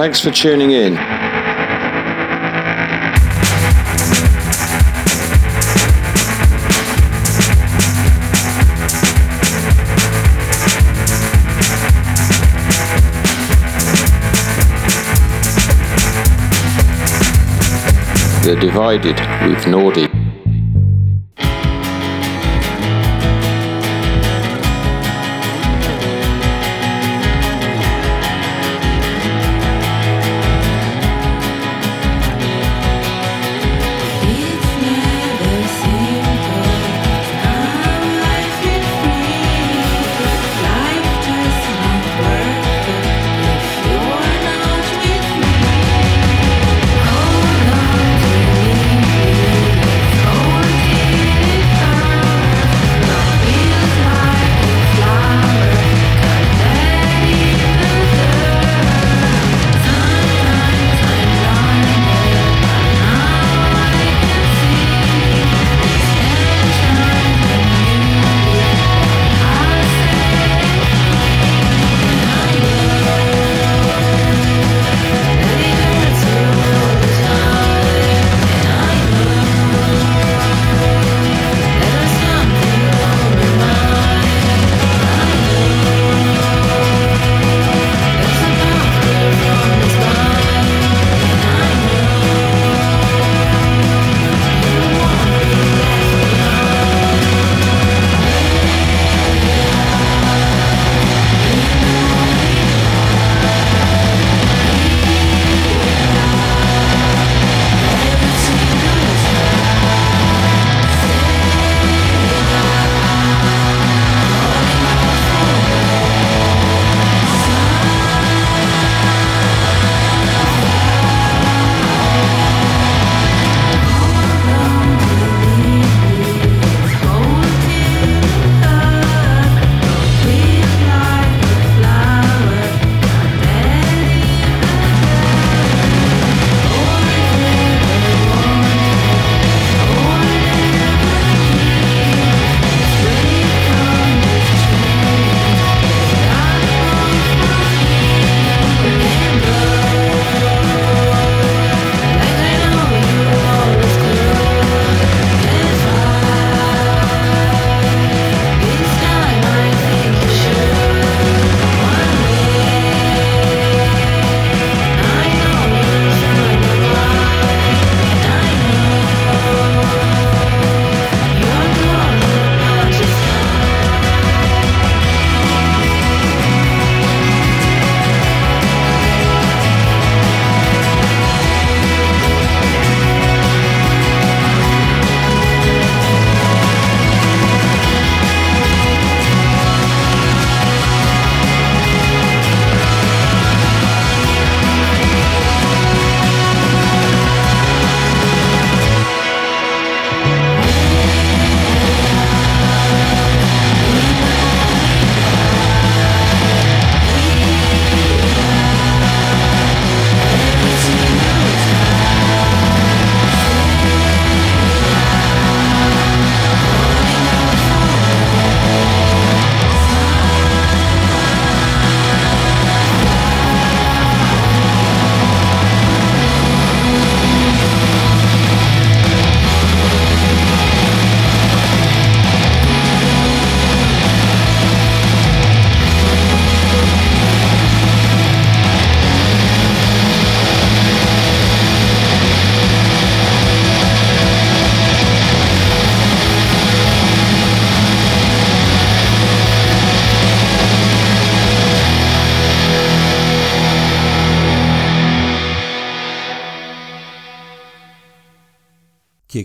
Thanks for tuning in. The Divided with Nordy.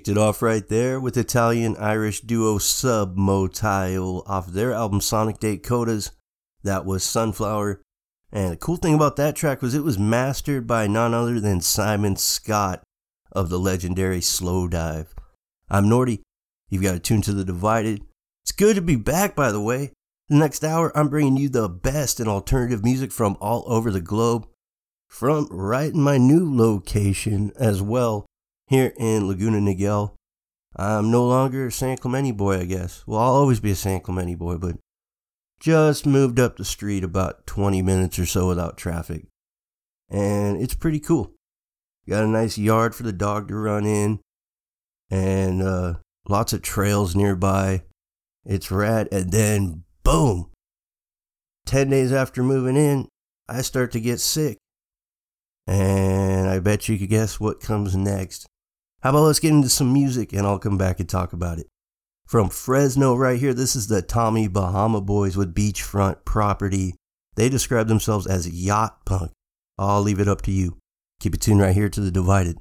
Kicked it off right there with Italian Irish duo Submotile off their album Sonic Data Codes. That was Sunflower. And the cool thing about that track was it was mastered by none other than Simon Scott of the legendary Slowdive. I'm Nordy. You've got to tune to the Divided. It's good to be back, by the way. The next hour, I'm bringing you the best in alternative music from all over the globe. From right in my new location as well here in Laguna Niguel. I'm no longer a San Clemente boy, I guess. Well, I'll always be a San Clemente boy, but just moved up the street about 20 minutes or so without traffic. and it's pretty cool. Got a nice yard for the dog to run in, and uh, lots of trails nearby. It's rad. And then, boom, 10 days after moving in, I start to get sick. And I bet you could guess what comes next. How about let's get into some music and I'll come back and talk about it. From Fresno, right here, this is the Tommy Bahama Boys with Beachfront Property. They describe themselves as yacht punk. I'll leave it up to you. Keep it tuned right here to the Divided.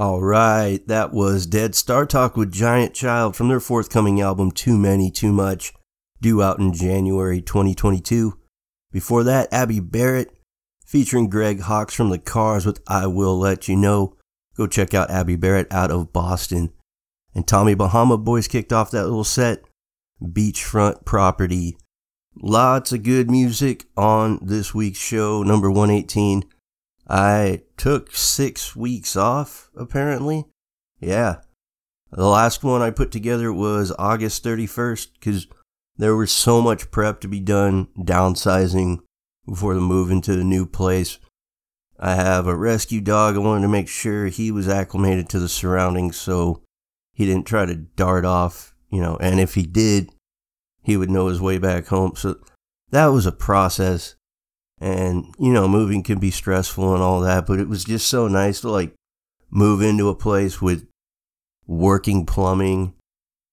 All right, that was Dead Star Talk with Giant Child from their forthcoming album Too Many, Too Much, due out in January 2022. Before that, Abby Barrett featuring Greg Hawkes from the Cars with I Will Let You Know. Go check out Abby Barrett out of Boston. And Tommy Bahama Boys kicked off that little set. Beachfront Property. Lots of good music on this week's show, number 118. I took six weeks off, apparently. Yeah. The last one I put together was August 31st because there was so much prep to be done downsizing before the move into the new place. I have a rescue dog. I wanted to make sure he was acclimated to the surroundings so he didn't try to dart off, you know, and if he did, he would know his way back home. So that was a process. And, you know, moving can be stressful and all that, but it was just so nice to like move into a place with working plumbing,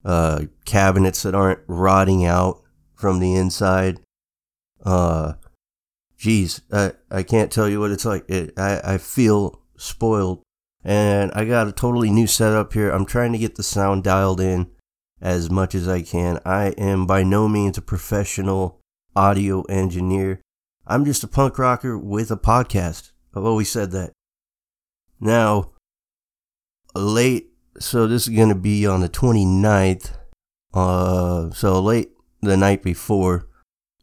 uh, cabinets that aren't rotting out from the inside. Uh, geez, I, I can't tell you what it's like. It, I, I feel spoiled. And I got a totally new setup here. I'm trying to get the sound dialed in as much as I can. I am by no means a professional audio engineer. I'm just a punk rocker with a podcast. I've always said that. Now, late, so this is going to be on the 29th. Uh, so late the night before,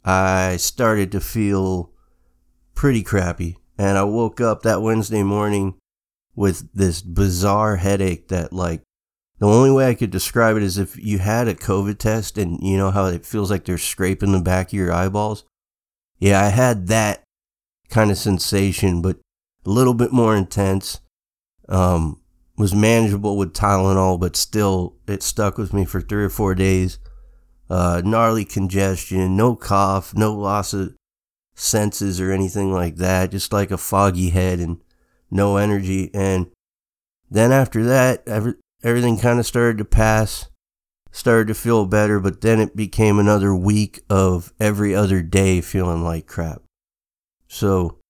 I started to feel pretty crappy. And I woke up that Wednesday morning with this bizarre headache that, like, the only way I could describe it is if you had a COVID test and you know how it feels like they're scraping the back of your eyeballs. Yeah, I had that kind of sensation, but a little bit more intense. Um, was manageable with Tylenol, but still, it stuck with me for three or four days. Uh, gnarly congestion, no cough, no loss of senses or anything like that, just like a foggy head and no energy. And then after that, every, everything kind of started to pass, started to feel better, but then it became another week of every other day feeling like crap. So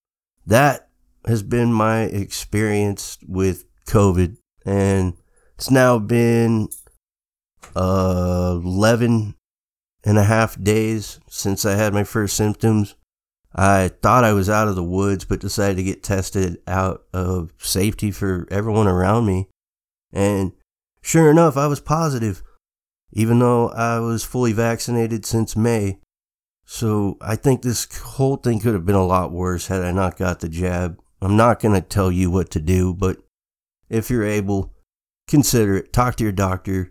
that has been my experience with COVID, and it's now been uh, 11 and a half days since I had my first symptoms. I thought I was out of the woods, but decided to get tested out of safety for everyone around me. And sure enough, I was positive, even though I was fully vaccinated since May. So I think this whole thing could have been a lot worse had I not got the jab. I'm not going to tell you what to do, but if you're able, consider it. Talk to your doctor.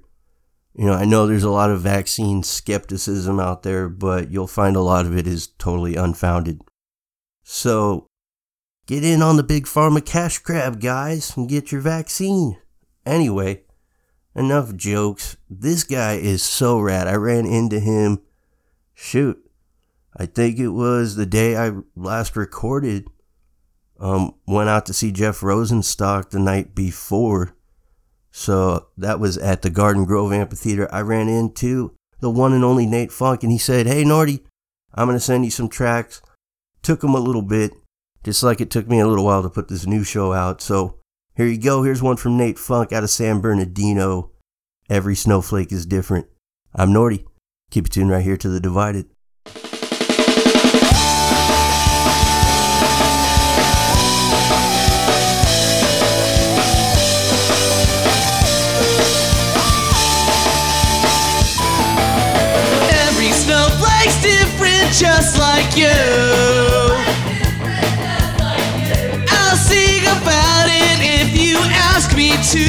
You know, I know there's a lot of vaccine skepticism out there, but you'll find a lot of it is totally unfounded. So, get in on the big pharma cash grab, guys, and get your vaccine. Anyway, enough jokes. This guy is so rad. I ran into him. Shoot, I think it was the day I last recorded. Um, went out to see Jeff Rosenstock the night before. So that was at the Garden Grove Amphitheater. I ran into the one and only Nate Funk, and he said, Hey, Nordy, I'm going to send you some tracks. Took him a little bit, just like it took me a little while to put this new show out. So here you go. Here's one from Nate Funk out of San Bernardino. Every snowflake is different. I'm Nordy. Keep it tuned right here to The Divided. Every snowflake's different, just like you. To.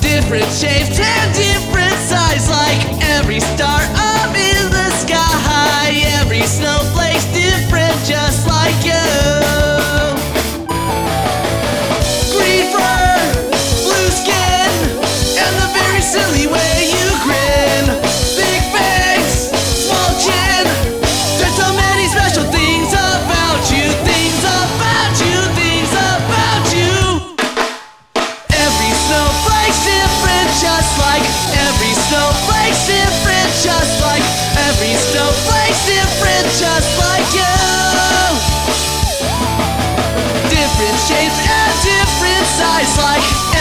Different shapes and different size, like every star up in the sky. Every snowflake's different, just like you. Like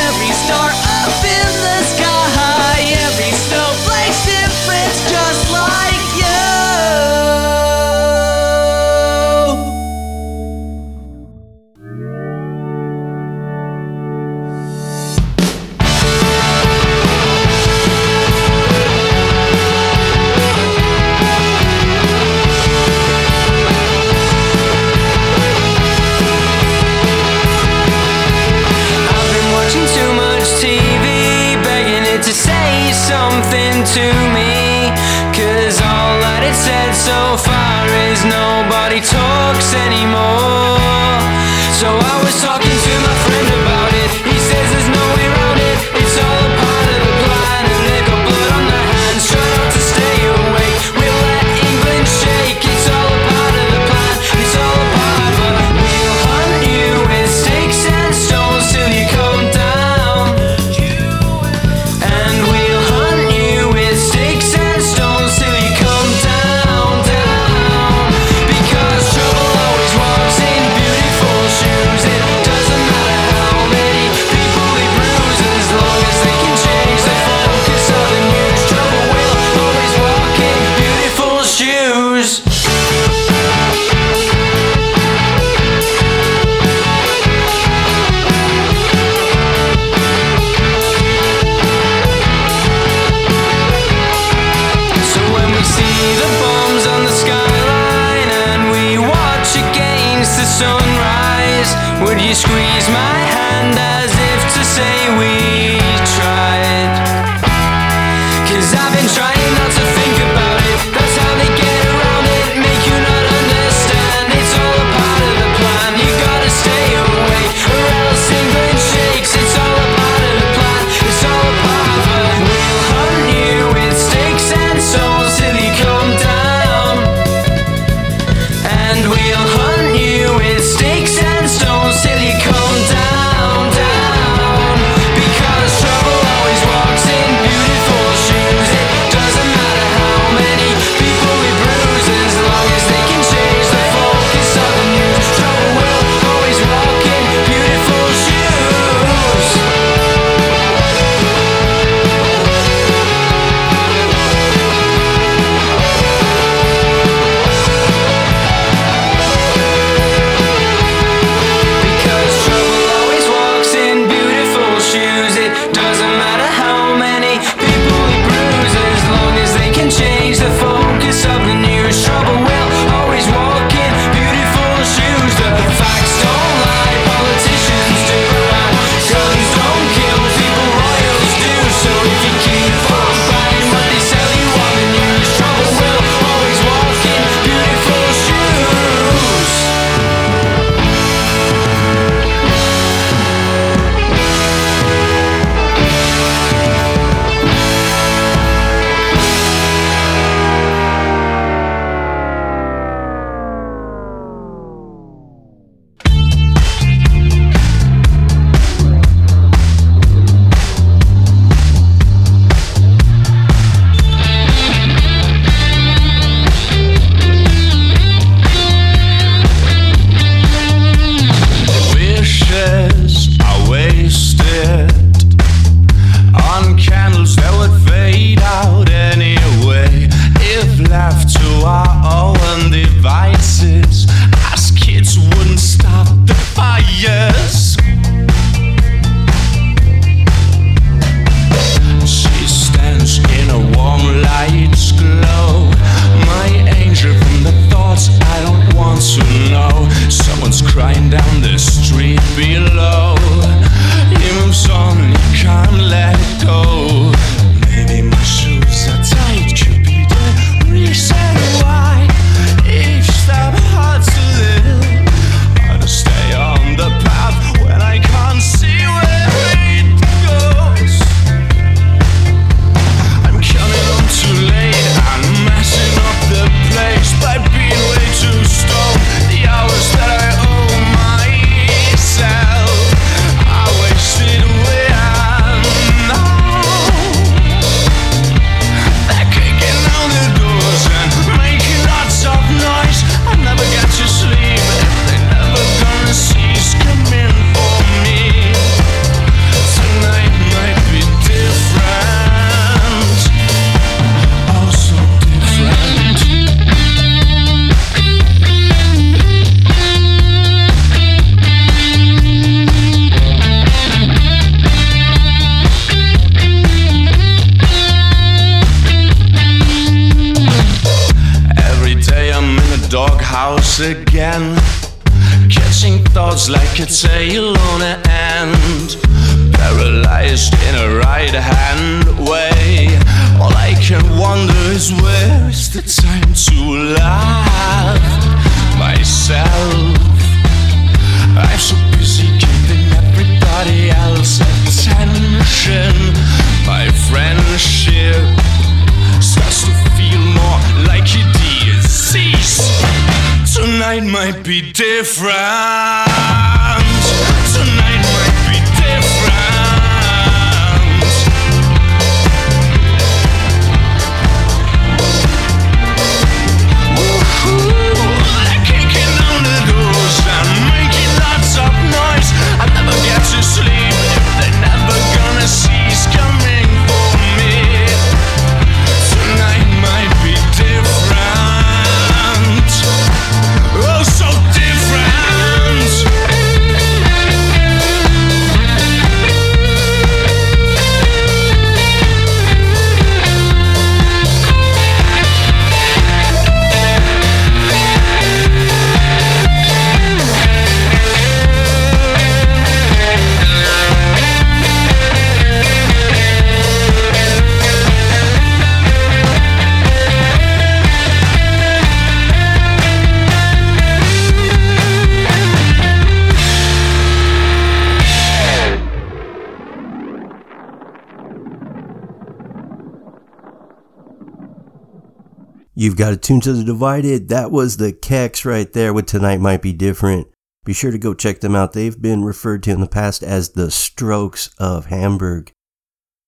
You've got to tune to the divided. That was the Kex right there with Tonight Might Be Different. Be sure to go check them out. They've been referred to in the past as the Strokes of Hamburg.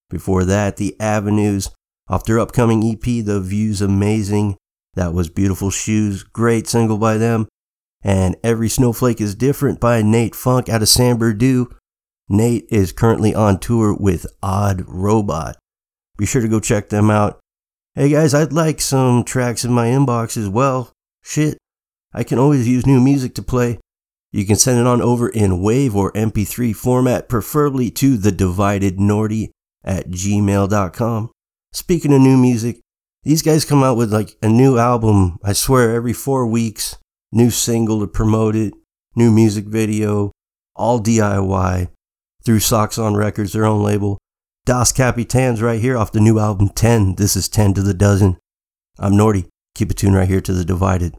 Before that, the Avenues off their upcoming EP, The View's Amazing. That was Beautiful Shoes, great single by them. And Every Snowflake is Different by Nate Funk out of San Berdue. Nate is currently on tour with Odd Robot. Be sure to go check them out. Hey guys, I'd like some tracks in my inbox as well. Shit, I can always use new music to play. You can send it on over in WAV or MP3 format, preferably to the divided Nordy at gmail.com. Speaking of new music, these guys come out with like a new album, I swear, every four weeks. New single to promote it, new music video, all DIY through Socks on Records, their own label. Das Capitans right here off the new album 10. This is 10 to the dozen. I'm Nordy. Keep it tuned right here to the divided.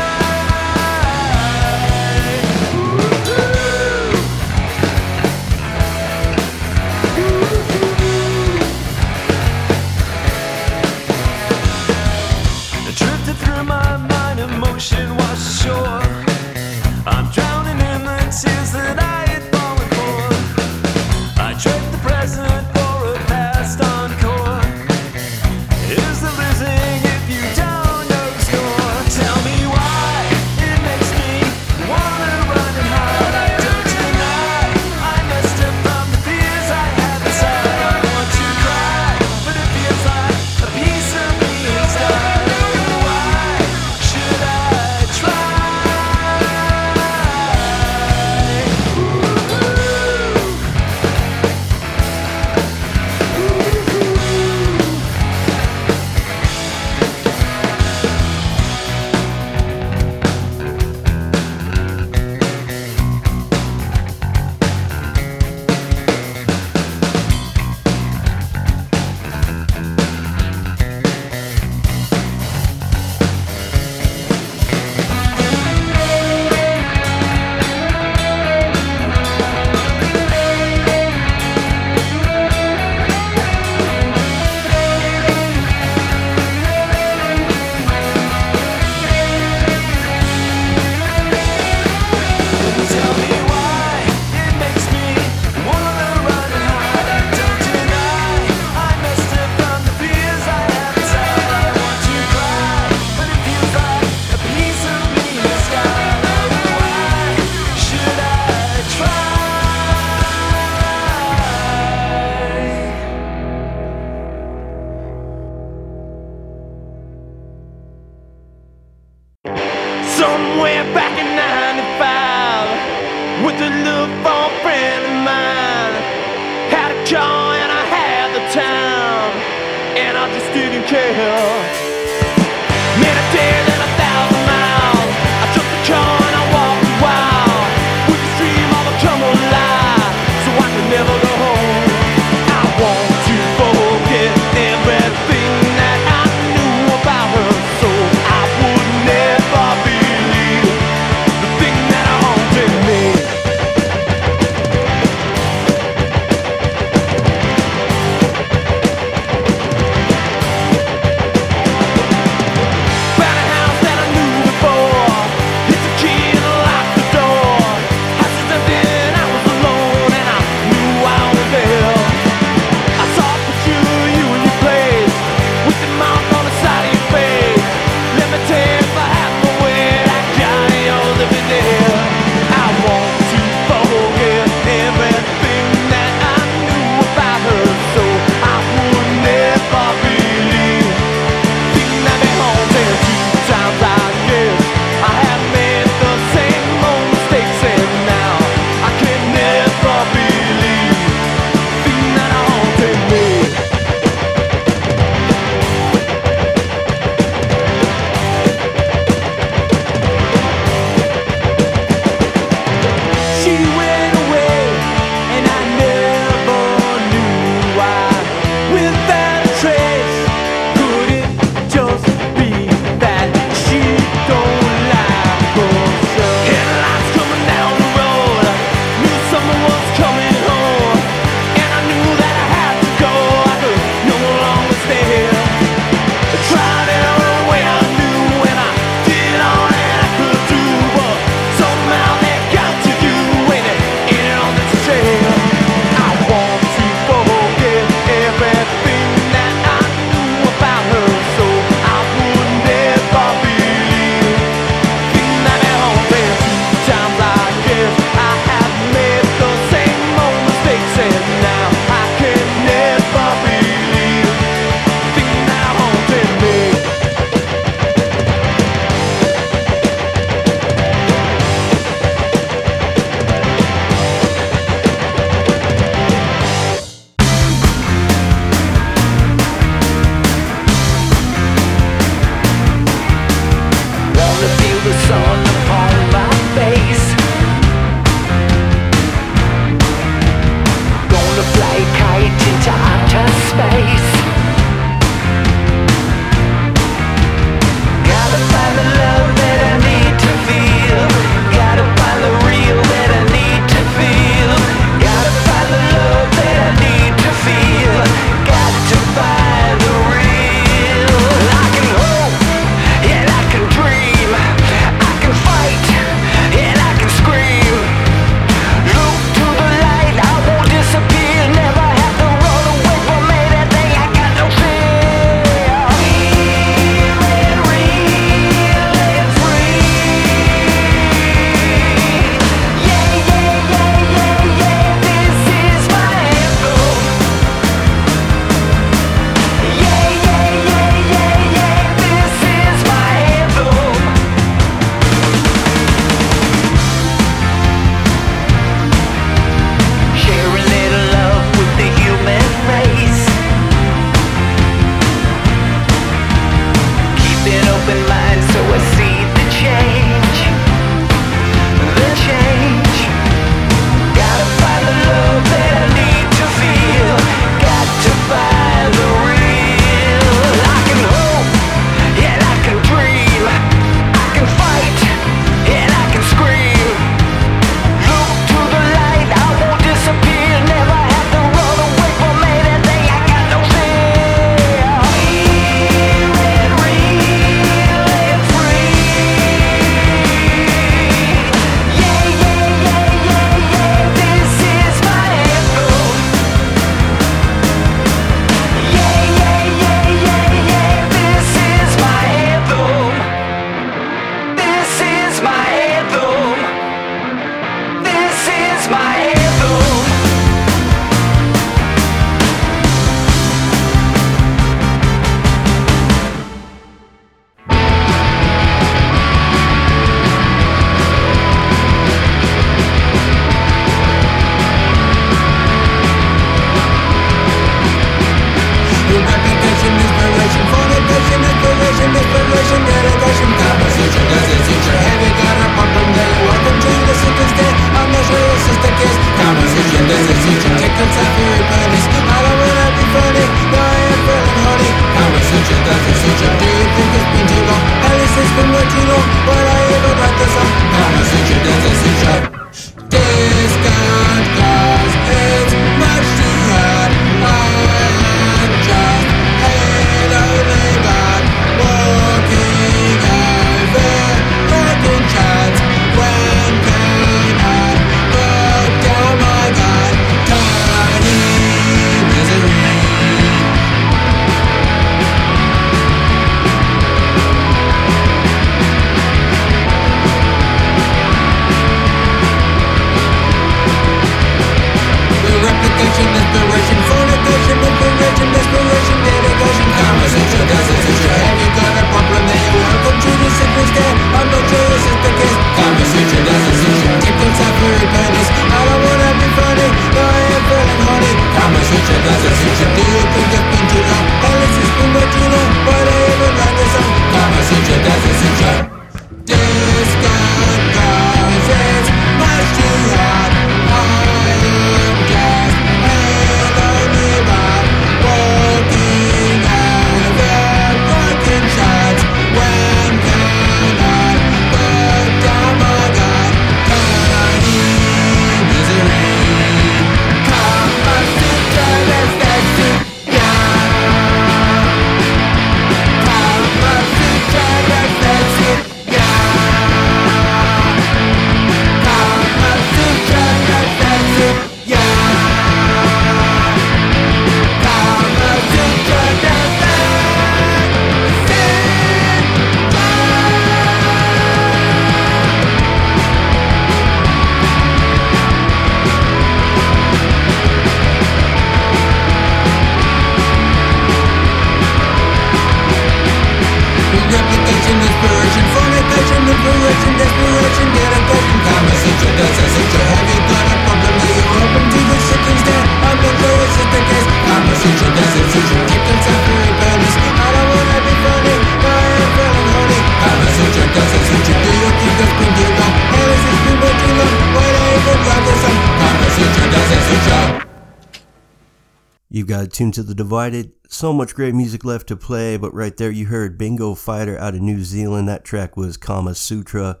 Tuned to the divided. So much great music left to play, but right there you heard Bingo Fighter out of New Zealand. That track was Kama Sutra.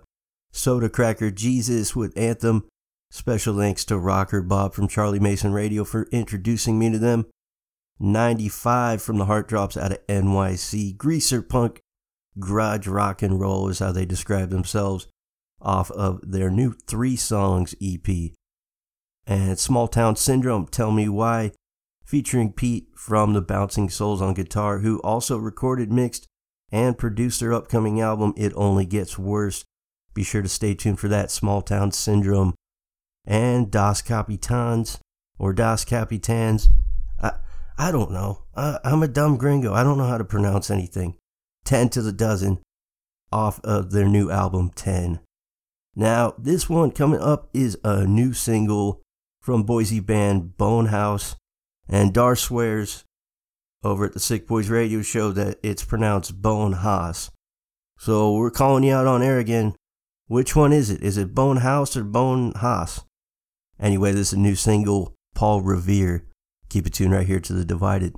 Soda Cracker Jesus with Anthem. Special thanks to Rocker Bob from Charlie Mason Radio for introducing me to them. 95 from the Heart Drops out of NYC. Greaser Punk, Garage Rock and Roll is how they describe themselves off of their new Three Songs EP. And Small Town Syndrome, Tell Me Why, featuring Pete from the Bouncing Souls on guitar, who also recorded, mixed, and produced their upcoming album, It Only Gets Worse. Be sure to stay tuned for that Small Town Syndrome. And Das Capitans, or Das Capitans. I, I don't know. I, I'm a dumb gringo. I don't know how to pronounce anything. 10 to the dozen off of their new album 10. Now, this one coming up is a new single from Boise band Bonehouse. And Dar swears over at the Sick Boys radio show that it's pronounced Bone Haas. So we're calling you out on air again. Which one is it? Is it Bone House or Bone Haas? Anyway, this is a new single, Paul Revere. Keep it tuned right here to the Divided.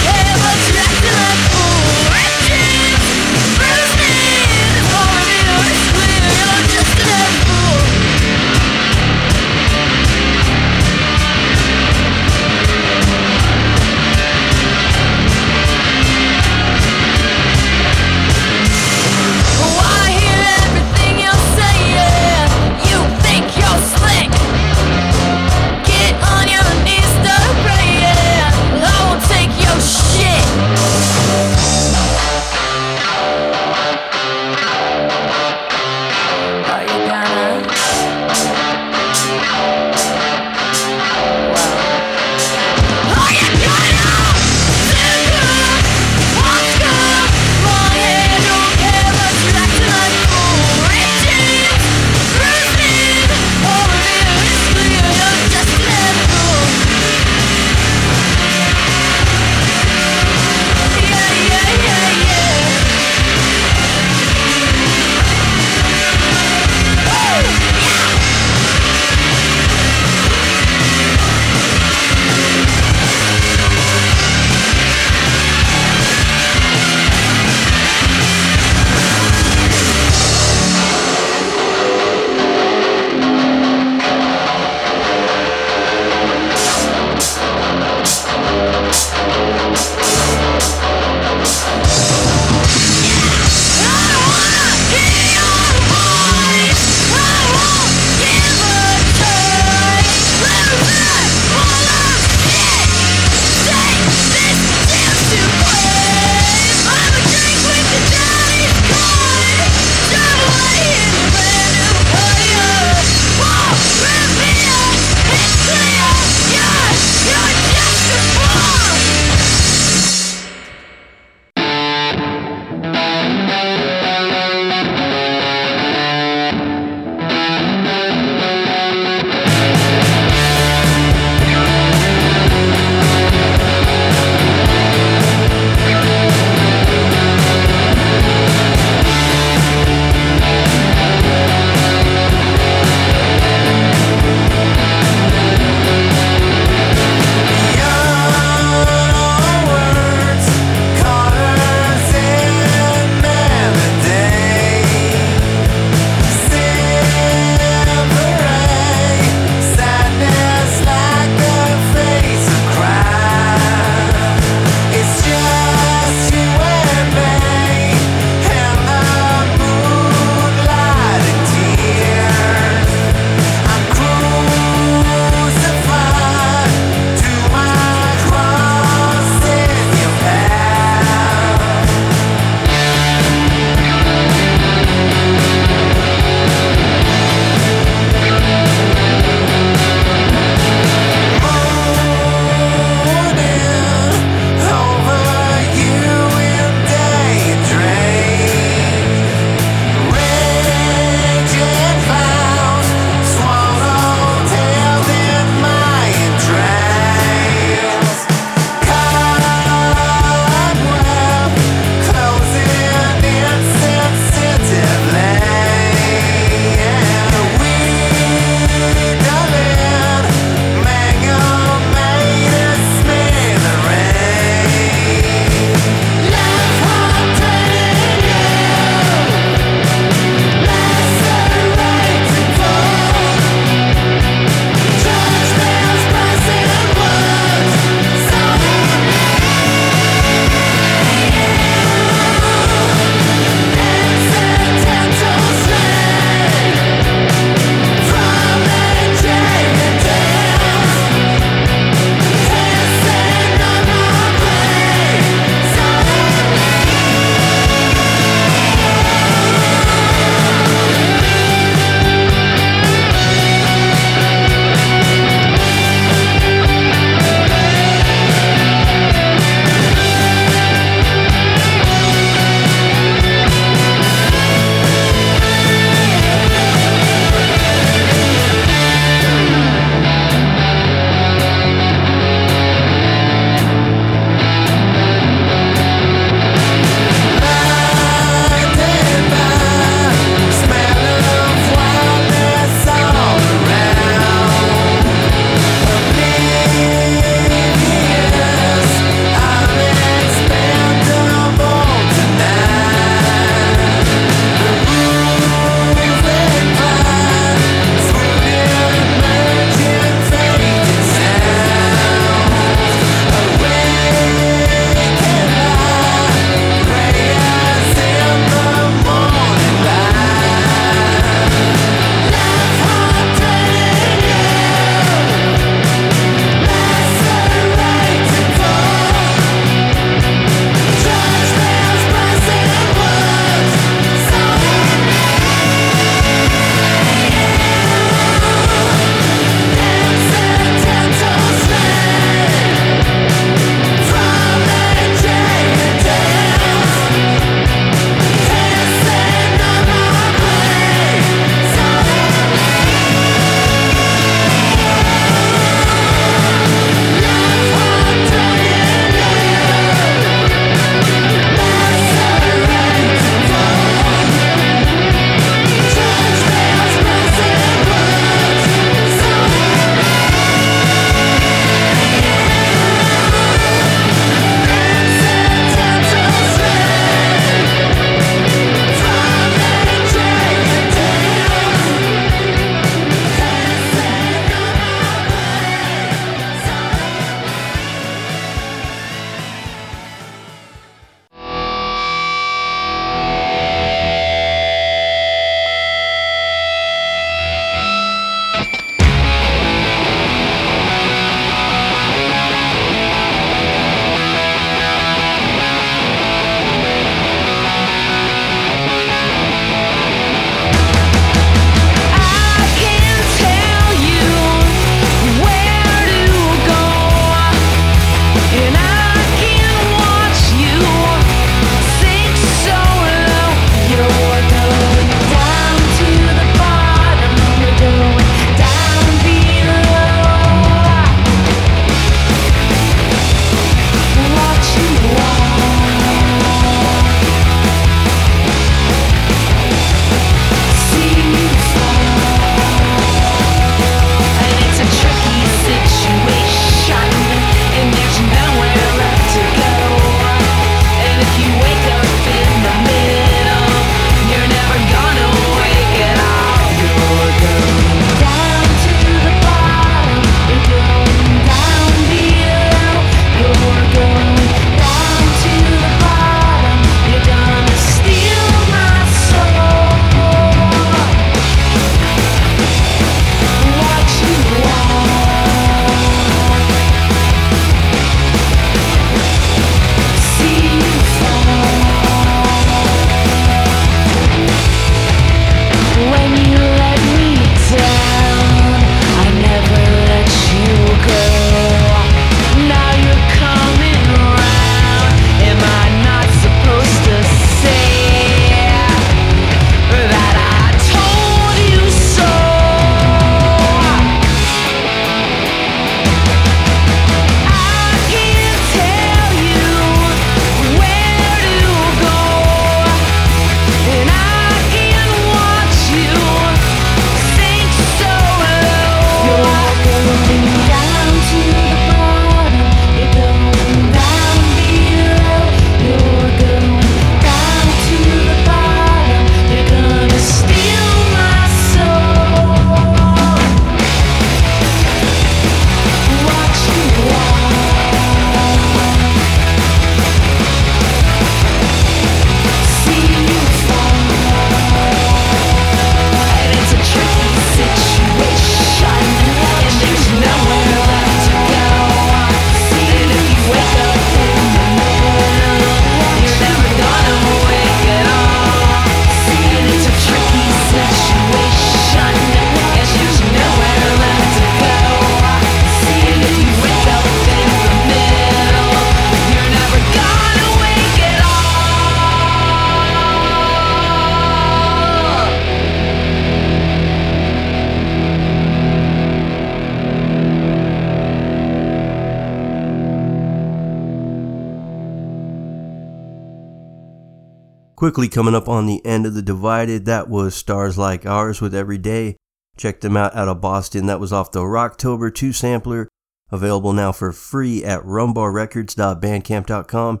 Quickly coming up on the end of the Divided, that was Stars Like Ours with Every Day. Check them out out of Boston. That was off the Rocktober 2 sampler, available now for free at rumbarrecords.bandcamp.com.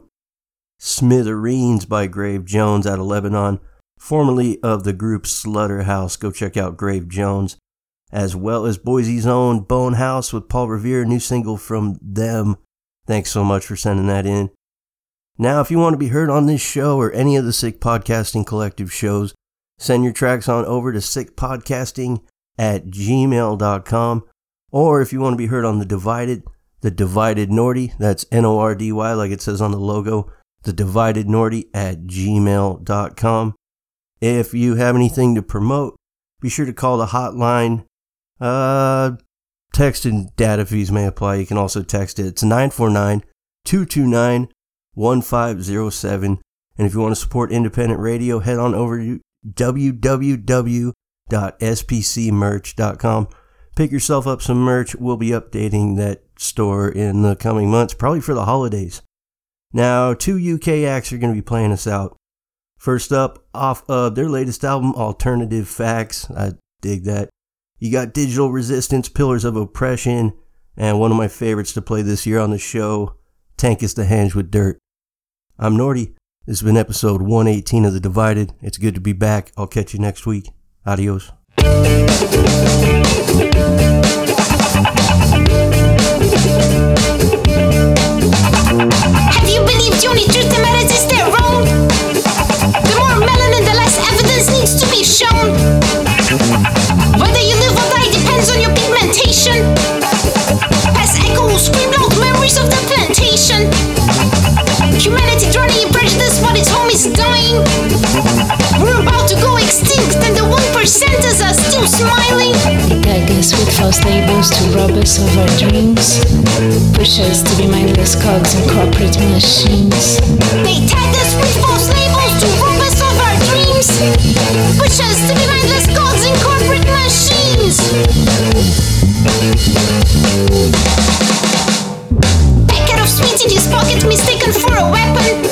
Smithereens by Grave Jones out of Lebanon, formerly of the group Slaughterhouse. Go check out Grave Jones. As well as Boise's own Bone House with Paul Revere, new single from them. Thanks so much for sending that in. Now, if you want to be heard on this show or any of the Sick Podcasting Collective shows, send your tracks on over to sickpodcasting at gmail.com. Or if you want to be heard on The Divided, The Divided Nordy, that's N O R D Y, like it says on the logo, The Divided Nordy at gmail.com. If you have anything to promote, be sure to call the hotline. Uh, text and data fees may apply. You can also text it. It's 949 229 1507. And if you want to support independent radio, head on over to www.spcmerch.com. Pick yourself up some merch. We'll be updating that store in the coming months, probably for the holidays. Now, two UK acts are going to be playing us out. First up, off of their latest album, Alternative Facts. I dig that. You got Digital Resistance, Pillars of Oppression, and one of my favorites to play this year on the show, Tankus the Henge with Dirt. I'm Nordy. This has been episode 118 of The Divided. It's good to be back. I'll catch you next week. Adios. Have you believed the only truth that matters is their own? The more melanin, the less evidence needs to be shown. Whether you live or die depends on your us labels to rob us of our dreams. Push us to be mindless cogs in corporate machines. They tag us with false labels to rob us of our dreams. Push us to be mindless gods in corporate machines. Packet of sweets in his pocket, mistaken for a weapon.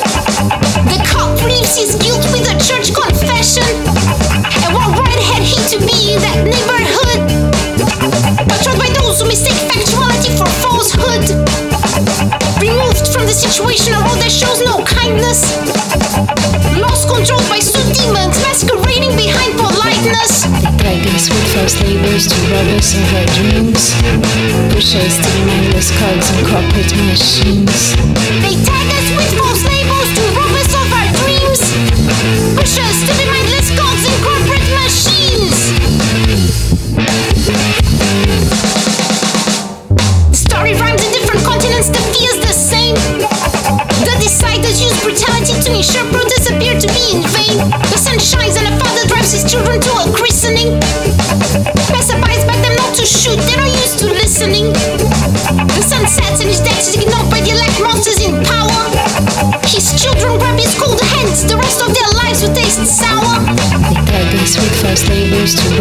Situation, a road that shows no kindness. Lost control by suit demons masquerading behind politeness. Tag us with false labels to rob us of our dreams. Push us to mindless cogs in corporate machines. They tag us with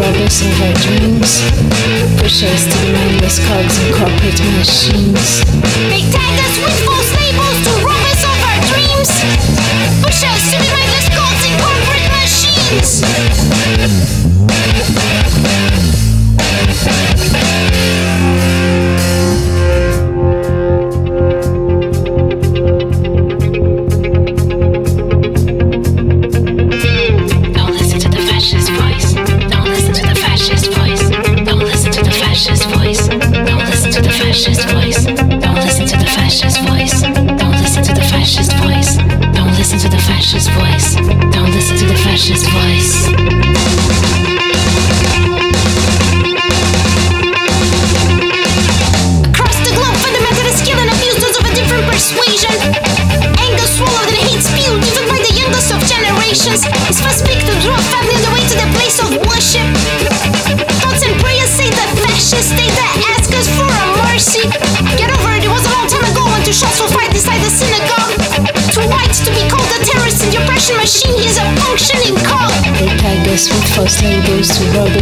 labels to rob us of our dreams. Push us to mindless cogs in corporate machines. They tag us with false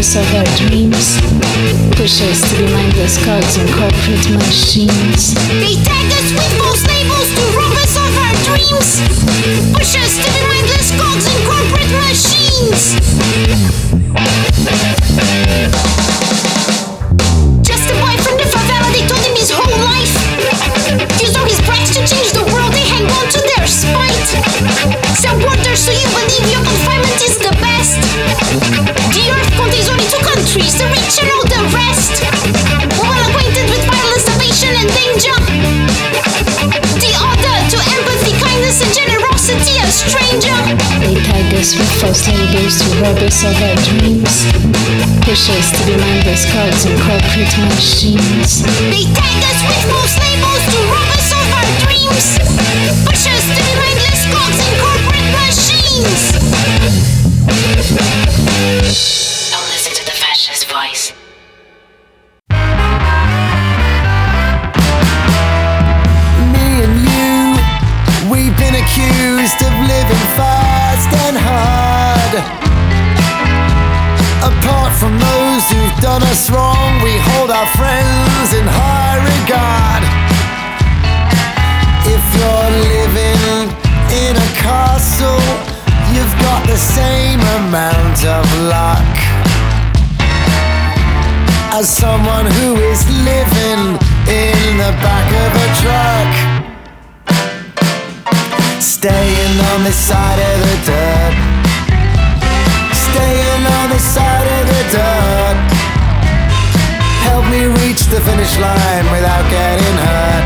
us of our dreams. Push us to be mindless cogs in corporate machines. They tag us with false labels to rob us of our dreams. Push us to be mindless cogs in corporate machines. Be mindless cogs corporate machines. They tag us with false labels to rob us of our dreams. Push us to be mindless cogs in corporate machines. Done us wrong, we hold our friends in high regard. If you're living in a castle, you've got the same amount of luck as someone who is living in the back of a truck. Staying on the side of the dirt. Staying on the side of the dirt. Me reach the finish line without getting hurt.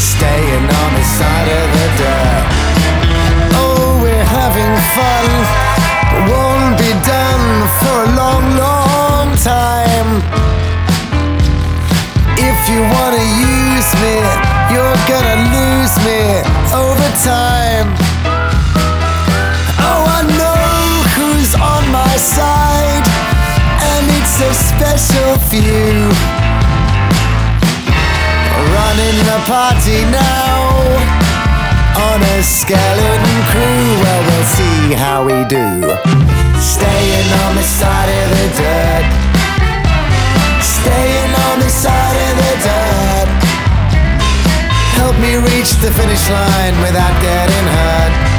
Staying on the side of the dirt. Oh, we're having fun. Won't be done for a long, long time. If you wanna use me, you're gonna lose me over time. Oh, I know who's on my side, a special few. Running the party now on a skeleton crew. Well, we'll see how we do. Staying on the side of the dirt. Staying on the side of the dirt. Help me reach the finish line without getting hurt.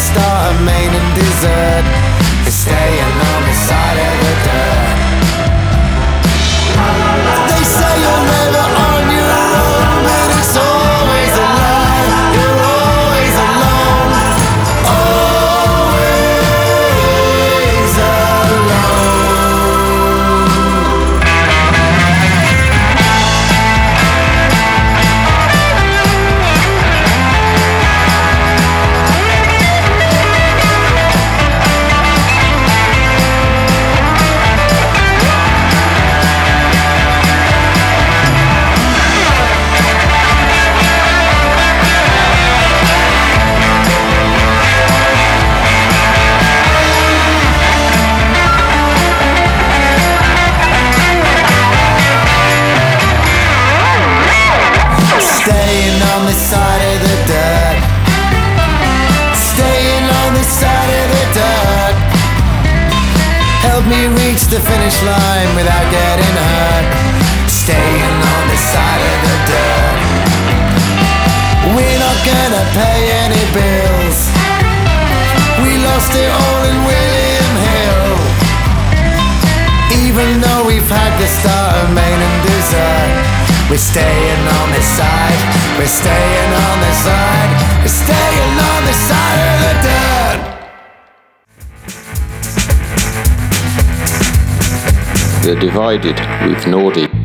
Start, main and We're divided with Nordic.